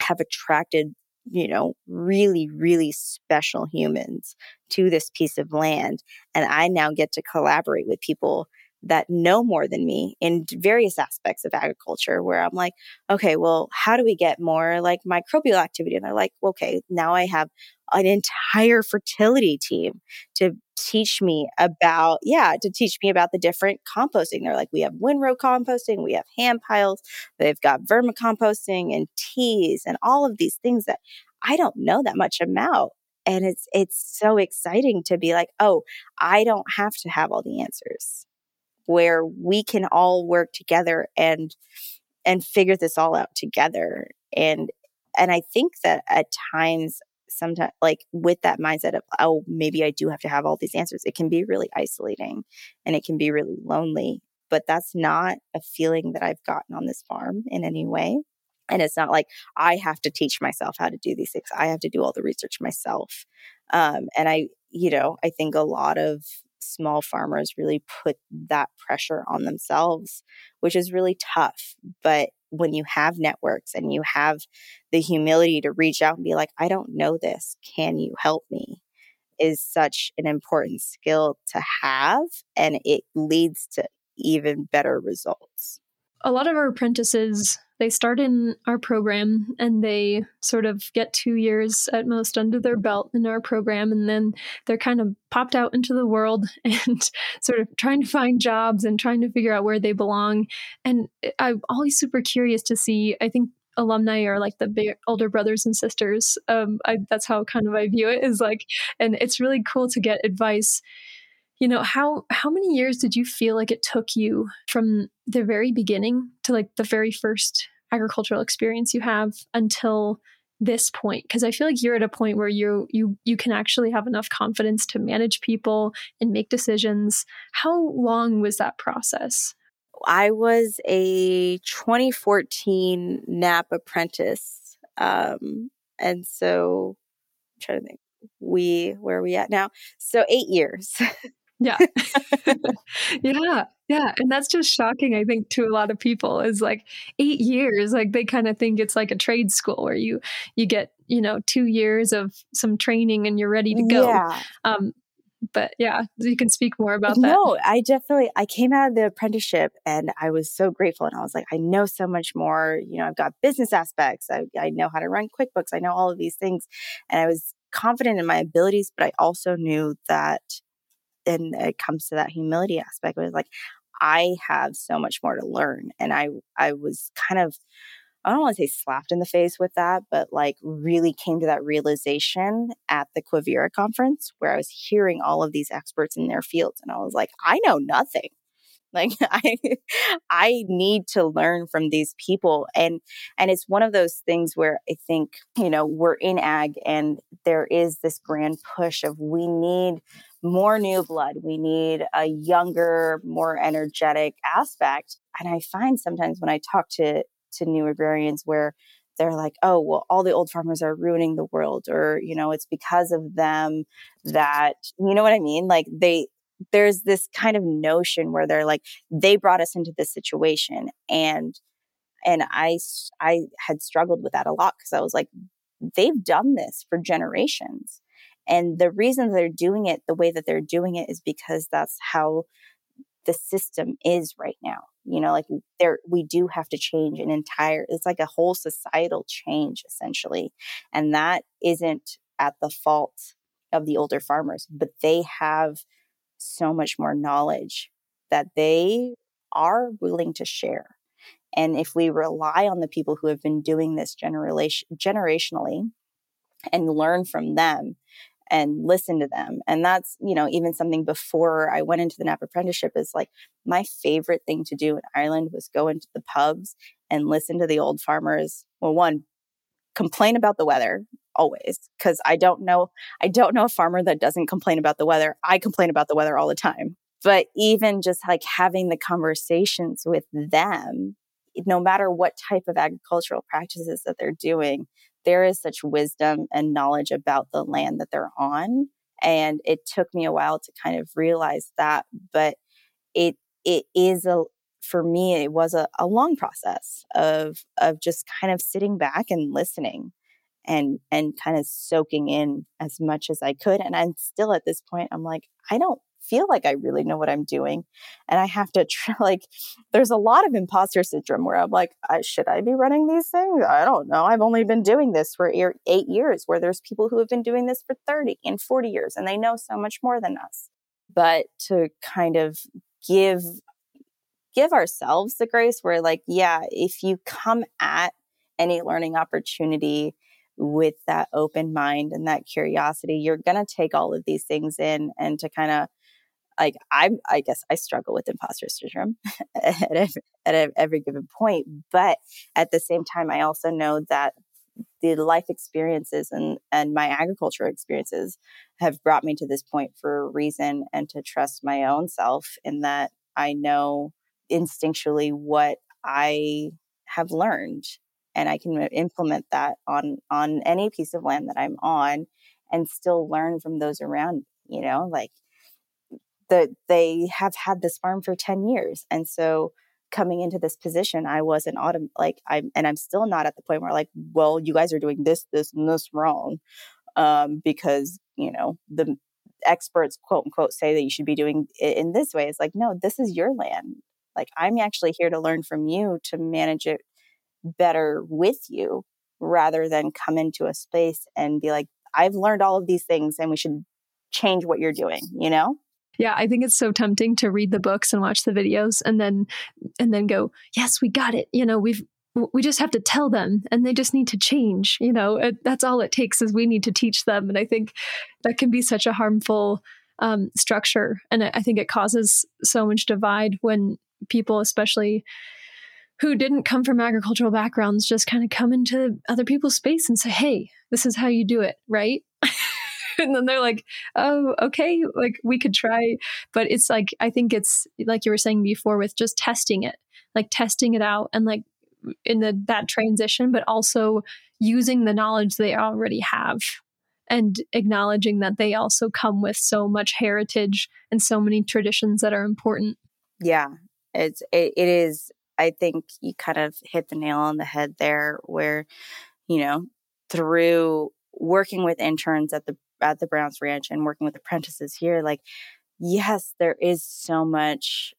have attracted you know, really, really special humans to this piece of land. And I now get to collaborate with people that know more than me in various aspects of agriculture where I'm like, okay, well, how do we get more like microbial activity? And they're like, okay, now I have an entire fertility team to teach me about, yeah, to teach me about the different composting. They're like, we have windrow composting, we have hand piles, they've got vermicomposting and teas and all of these things that I don't know that much about. And it's it's so exciting to be like, oh, I don't have to have all the answers. Where we can all work together and and figure this all out together. And and I think that at times sometimes like with that mindset of oh maybe i do have to have all these answers it can be really isolating and it can be really lonely but that's not a feeling that i've gotten on this farm in any way and it's not like i have to teach myself how to do these things i have to do all the research myself um, and i you know i think a lot of small farmers really put that pressure on themselves which is really tough but when you have networks and you have the humility to reach out and be like, I don't know this. Can you help me? Is such an important skill to have. And it leads to even better results. A lot of our apprentices they start in our program and they sort of get two years at most under their belt in our program and then they're kind of popped out into the world and sort of trying to find jobs and trying to figure out where they belong. And i'm always super curious to see i think alumni are like the big older brothers and sisters um, I, that's how kind of i view it is like and it's really cool to get advice you know how how many years did you feel like it took you from the very beginning to like the very first agricultural experience you have until this point because i feel like you're at a point where you you you can actually have enough confidence to manage people and make decisions how long was that process i was a 2014 nap apprentice um and so i'm trying to think we where are we at now? So eight years. yeah. yeah. Yeah. And that's just shocking, I think, to a lot of people is like eight years. Like they kind of think it's like a trade school where you you get, you know, two years of some training and you're ready to go. Yeah. Um, but yeah, you can speak more about that. No, I definitely I came out of the apprenticeship and I was so grateful and I was like, I know so much more. You know, I've got business aspects. I, I know how to run QuickBooks. I know all of these things. And I was confident in my abilities, but I also knew that and it comes to that humility aspect. It was like, I have so much more to learn. And I I was kind of I don't want to say slapped in the face with that, but like really came to that realization at the Quivira conference where I was hearing all of these experts in their fields. And I was like, I know nothing. Like I I need to learn from these people. And and it's one of those things where I think, you know, we're in ag and there is this grand push of we need more new blood. We need a younger, more energetic aspect. And I find sometimes when I talk to to new agrarians where they're like, oh, well, all the old farmers are ruining the world, or, you know, it's because of them that, you know what I mean? Like they, there's this kind of notion where they're like, they brought us into this situation. And, and I, I had struggled with that a lot because I was like, they've done this for generations. And the reason they're doing it the way that they're doing it is because that's how the system is right now you know like there we do have to change an entire it's like a whole societal change essentially and that isn't at the fault of the older farmers but they have so much more knowledge that they are willing to share and if we rely on the people who have been doing this generation generationally and learn from them and listen to them. And that's, you know, even something before I went into the NAP apprenticeship is like my favorite thing to do in Ireland was go into the pubs and listen to the old farmers. Well, one, complain about the weather always because I don't know I don't know a farmer that doesn't complain about the weather. I complain about the weather all the time. But even just like having the conversations with them, no matter what type of agricultural practices that they're doing, there is such wisdom and knowledge about the land that they're on. And it took me a while to kind of realize that, but it it is a for me it was a, a long process of of just kind of sitting back and listening and and kind of soaking in as much as I could. And I'm still at this point, I'm like, I don't feel like I really know what I'm doing. And I have to like, there's a lot of imposter syndrome where I'm like, I, should I be running these things? I don't know. I've only been doing this for eight years, where there's people who have been doing this for 30 and 40 years, and they know so much more than us. But to kind of give, give ourselves the grace where like, yeah, if you come at any learning opportunity with that open mind and that curiosity, you're going to take all of these things in and to kind of like I, I guess I struggle with imposter syndrome at, every, at every given point. But at the same time, I also know that the life experiences and, and my agriculture experiences have brought me to this point for a reason and to trust my own self in that I know instinctually what I have learned and I can implement that on on any piece of land that I'm on and still learn from those around, you know, like that they have had this farm for 10 years. And so coming into this position, I wasn't autumn like I'm and I'm still not at the point where like, well, you guys are doing this, this, and this wrong. Um, because, you know, the experts quote unquote say that you should be doing it in this way. It's like, no, this is your land. Like I'm actually here to learn from you to manage it better with you rather than come into a space and be like, I've learned all of these things and we should change what you're doing, you know? Yeah, I think it's so tempting to read the books and watch the videos and then and then go, "Yes, we got it." You know, we've we just have to tell them and they just need to change you know it, that's all it takes is we need to teach them and i think that can be such a harmful um, structure and i think it causes so much divide when people especially who didn't come from agricultural backgrounds just kind of come into other people's space and say hey this is how you do it right and then they're like, oh, okay, like we could try. But it's like, I think it's like you were saying before with just testing it, like testing it out and like in the that transition, but also using the knowledge they already have and acknowledging that they also come with so much heritage and so many traditions that are important. Yeah, it's it, it is. I think you kind of hit the nail on the head there, where you know through working with interns at the at the Browns Ranch and working with apprentices here, like yes, there is so much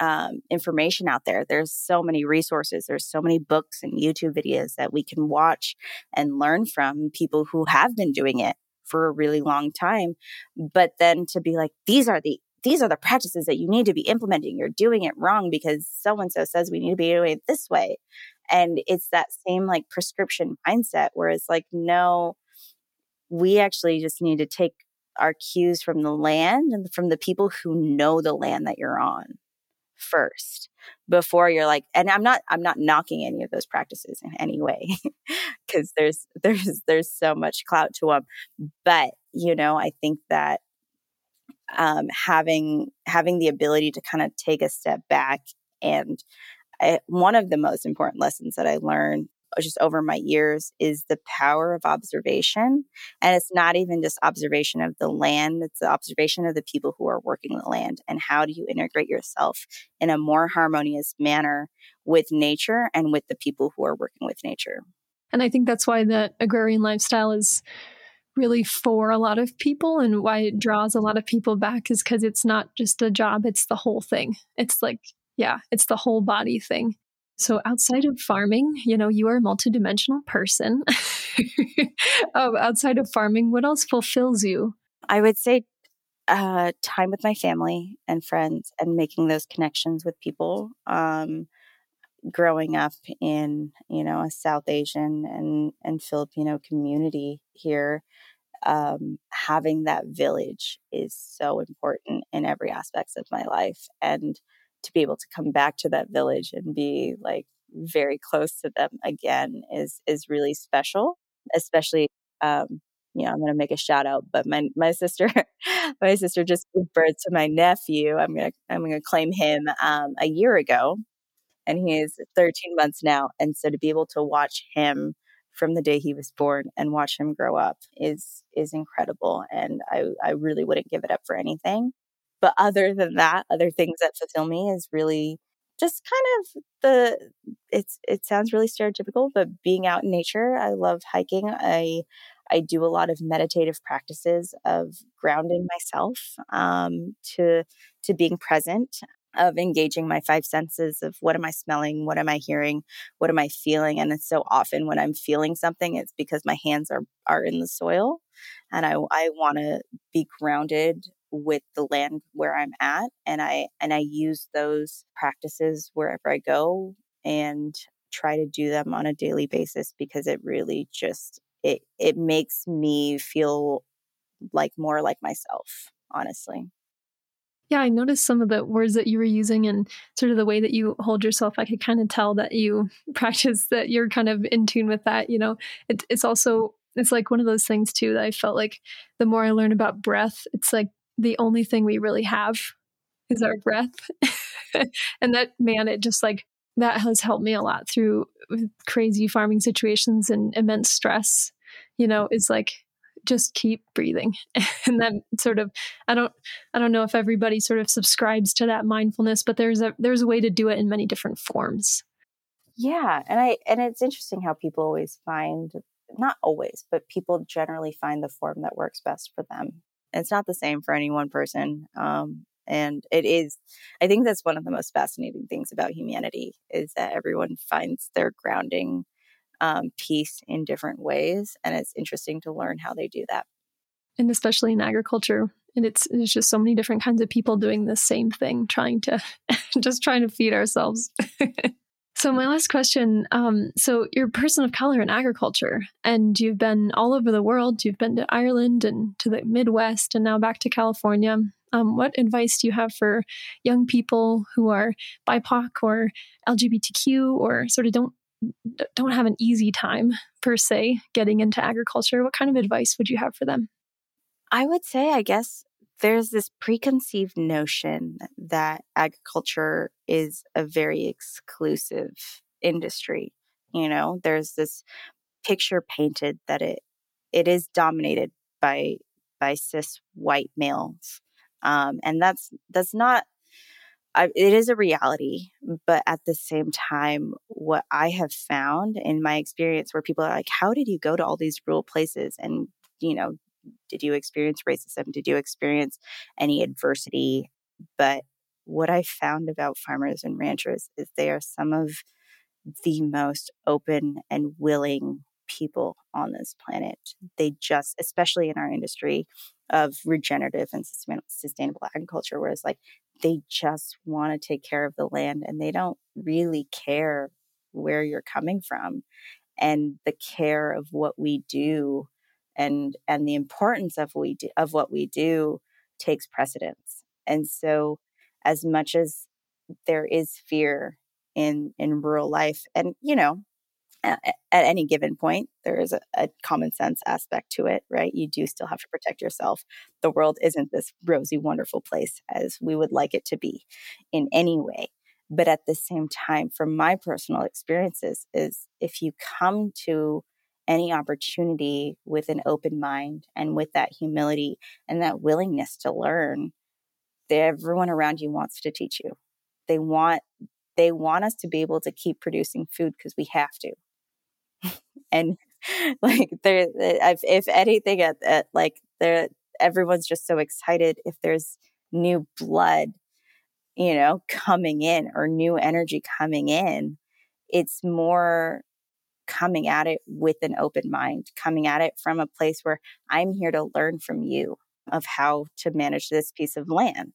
um, information out there. There's so many resources. There's so many books and YouTube videos that we can watch and learn from people who have been doing it for a really long time. But then to be like, these are the these are the practices that you need to be implementing. You're doing it wrong because so and so says we need to be doing it this way. And it's that same like prescription mindset where it's like, no, we actually just need to take our cues from the land and from the people who know the land that you're on first before you're like and i'm not i'm not knocking any of those practices in any way because there's there's there's so much clout to them but you know i think that um, having having the ability to kind of take a step back and I, one of the most important lessons that i learned just over my years is the power of observation. And it's not even just observation of the land, it's the observation of the people who are working the land. And how do you integrate yourself in a more harmonious manner with nature and with the people who are working with nature? And I think that's why the agrarian lifestyle is really for a lot of people and why it draws a lot of people back is because it's not just a job, it's the whole thing. It's like, yeah, it's the whole body thing. So, outside of farming, you know, you are a multidimensional person. um, outside of farming, what else fulfills you? I would say uh, time with my family and friends and making those connections with people. Um, growing up in, you know, a South Asian and, and Filipino community here, um, having that village is so important in every aspect of my life. And to be able to come back to that village and be like very close to them again is is really special especially um you know i'm going to make a shout out but my my sister my sister just gave birth to my nephew i'm to i'm to claim him um a year ago and he is 13 months now and so to be able to watch him from the day he was born and watch him grow up is is incredible and i i really wouldn't give it up for anything but other than that, other things that fulfill me is really just kind of the it's it sounds really stereotypical, but being out in nature. I love hiking. I I do a lot of meditative practices of grounding myself um, to to being present, of engaging my five senses of what am I smelling, what am I hearing, what am I feeling, and it's so often when I'm feeling something, it's because my hands are are in the soil, and I I want to be grounded with the land where I'm at and I and I use those practices wherever I go and try to do them on a daily basis because it really just it it makes me feel like more like myself honestly yeah i noticed some of the words that you were using and sort of the way that you hold yourself i could kind of tell that you practice that you're kind of in tune with that you know it, it's also it's like one of those things too that i felt like the more i learn about breath it's like the only thing we really have is our breath. and that, man, it just like, that has helped me a lot through uh, crazy farming situations and immense stress. You know, is like, just keep breathing and then sort of i don't i don't know if everybody sort of subscribes to that mindfulness but there's a there's a way to do it in many different forms yeah and i and it's interesting how people always find not always but people generally find the form that works best for them it's not the same for any one person. Um, and it is, I think that's one of the most fascinating things about humanity is that everyone finds their grounding um, piece in different ways. And it's interesting to learn how they do that. And especially in agriculture, and it's it's just so many different kinds of people doing the same thing, trying to just trying to feed ourselves. So, my last question um, so, you're a person of color in agriculture, and you've been all over the world. You've been to Ireland and to the Midwest, and now back to California. Um, what advice do you have for young people who are BIPOC or LGBTQ or sort of don't don't have an easy time per se getting into agriculture? What kind of advice would you have for them? I would say, I guess, there's this preconceived notion that agriculture is a very exclusive industry. You know, there's this picture painted that it it is dominated by by cis white males, um, and that's that's not. I, it is a reality, but at the same time, what I have found in my experience, where people are like, "How did you go to all these rural places?" and you know, did you experience racism? Did you experience any adversity? But what I found about farmers and ranchers is they are some of the most open and willing people on this planet. They just, especially in our industry of regenerative and sustainable agriculture, where it's like they just want to take care of the land and they don't really care where you're coming from. And the care of what we do and and the importance of we do, of what we do takes precedence. And so as much as there is fear in in rural life and you know at, any given point there is a, a, common sense aspect to it right? You do still have to protect yourself. The world isn't this rosy wonderful place as we would like it to be in any way. But at the same time from my personal experiences is if you come to any opportunity with an open mind and with that humility and that willingness to learn everyone around you wants to teach you. They want they want us to be able to keep producing food because we have to and like there eh, if if anything at, at like there everyone's just so excited if there's new blood you know coming in or new energy coming in it's more coming at it with an open mind coming at it from a place where i'm here to learn from you of how to manage this piece of land.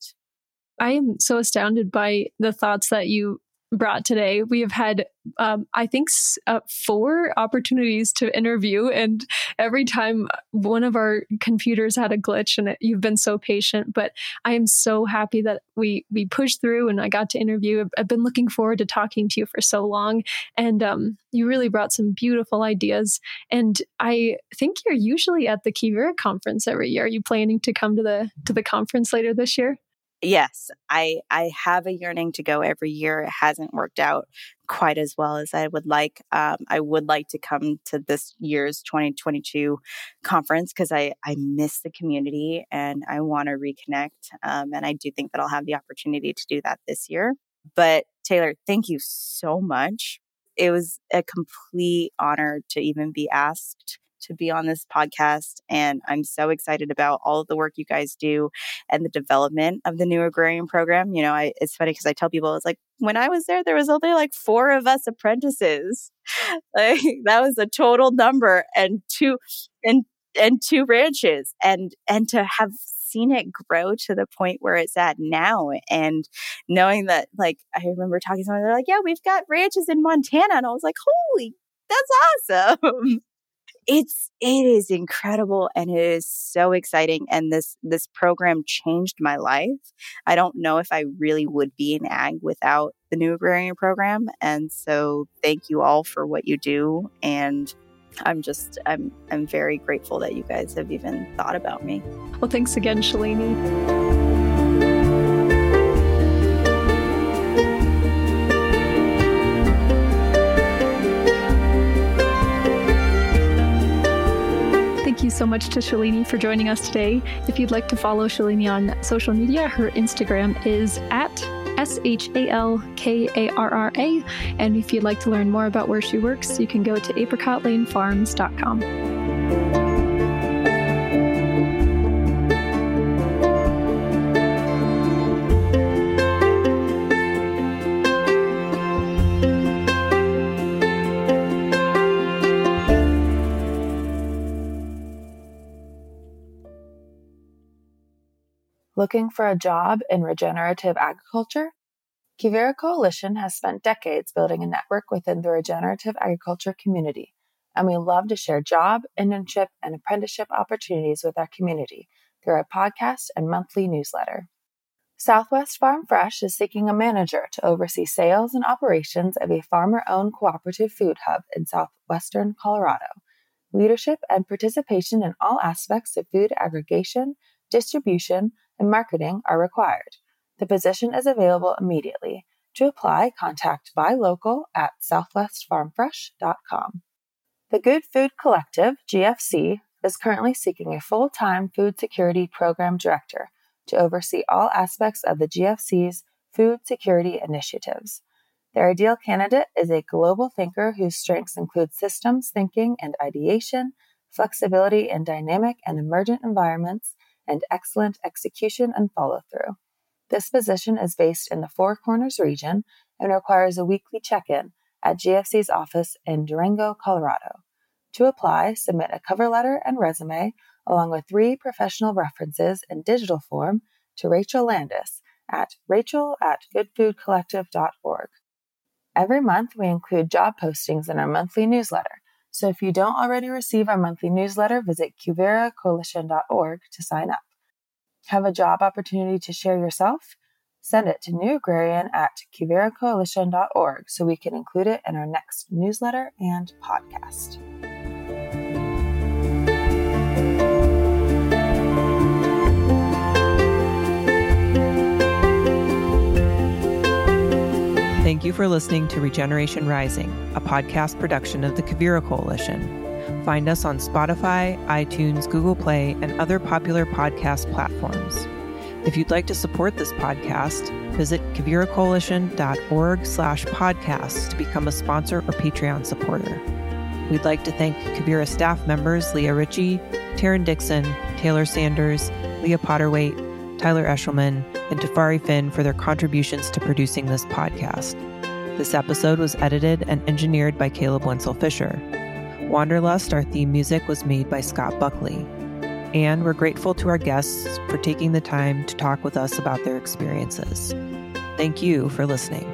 I am so astounded by the thoughts that you brought today. We have had, um, I think, uh, four opportunities to interview, and every time one of our computers had a glitch, and it, you've been so patient. But I am so happy that we we pushed through, and I got to interview. I've, I've been looking forward to talking to you for so long, and um, you really brought some beautiful ideas. And I think you're usually at the Quivira conference every year. Are you planning to come to the to the conference later this year? Yes, I I have a yearning to go every year. It hasn't worked out quite as well as I would like. Um, I would like to come to this year's 2022 conference because I I miss the community and I want to reconnect. Um, and I do think that I'll have the opportunity to do that this year. But Taylor, thank you so much. It was a complete honor to even be asked to be on this podcast. And I'm so excited about all of the work you guys do and the development of the new agrarian program. You know, I, it's funny because I tell people, it's like when I was there, there was only like four of us apprentices. like that was a total number and two, and, and two ranches and, and to have seen it grow to the point where it's at now. And knowing that, like, I remember talking to someone, they're like, yeah, we've got ranches in Montana. And I was like, holy, that's awesome it's it is incredible and it is so exciting and this this program changed my life. I don't know if i really would be in ag without the new agrarian program and so thank you all for what you do and i'm just i'm i'm very grateful that you guys have even thought about me. Well thanks again shalini so much to Shalini for joining us today. If you'd like to follow Shalini on social media, her Instagram is at S H A L K A R R A. And if you'd like to learn more about where she works, you can go to apricotlanefarms.com. Looking for a job in regenerative agriculture? Quivira Coalition has spent decades building a network within the regenerative agriculture community, and we love to share job, internship, and apprenticeship opportunities with our community through our podcast and monthly newsletter. Southwest Farm Fresh is seeking a manager to oversee sales and operations of a farmer owned cooperative food hub in southwestern Colorado. Leadership and participation in all aspects of food aggregation, distribution, and marketing are required. The position is available immediately. To apply, contact Buy Local at southwestfarmfresh.com. The Good Food Collective, GFC, is currently seeking a full time food security program director to oversee all aspects of the GFC's food security initiatives. Their ideal candidate is a global thinker whose strengths include systems thinking and ideation, flexibility in dynamic and emergent environments, and excellent execution and follow through. This position is based in the Four Corners region and requires a weekly check in at GFC's office in Durango, Colorado. To apply, submit a cover letter and resume along with three professional references in digital form to Rachel Landis at rachel at goodfoodcollective.org. Every month, we include job postings in our monthly newsletter. So if you don't already receive our monthly newsletter, visit quiviracoalition.org to sign up. Have a job opportunity to share yourself? Send it to newagrarian at quiviracoalition.org so we can include it in our next newsletter and podcast. Thank you for listening to Regeneration Rising, a podcast production of the Quivira Coalition. Find us on Spotify, iTunes, Google Play, and other popular podcast platforms. If you'd like to support this podcast, visit quiviracoalition.org slash podcasts to become a sponsor or Patreon supporter. We'd like to thank Quivira staff members Leah Ritchie, Taryn Dixon, Taylor Sanders, Leah Potterwaite, Tyler Eshelman, and Tafari Finn for their contributions to producing this podcast. This episode was edited and engineered by Caleb Wenzel Fisher. Wanderlust, our theme music, was made by Scott Buckley. And we're grateful to our guests for taking the time to talk with us about their experiences. Thank you for listening.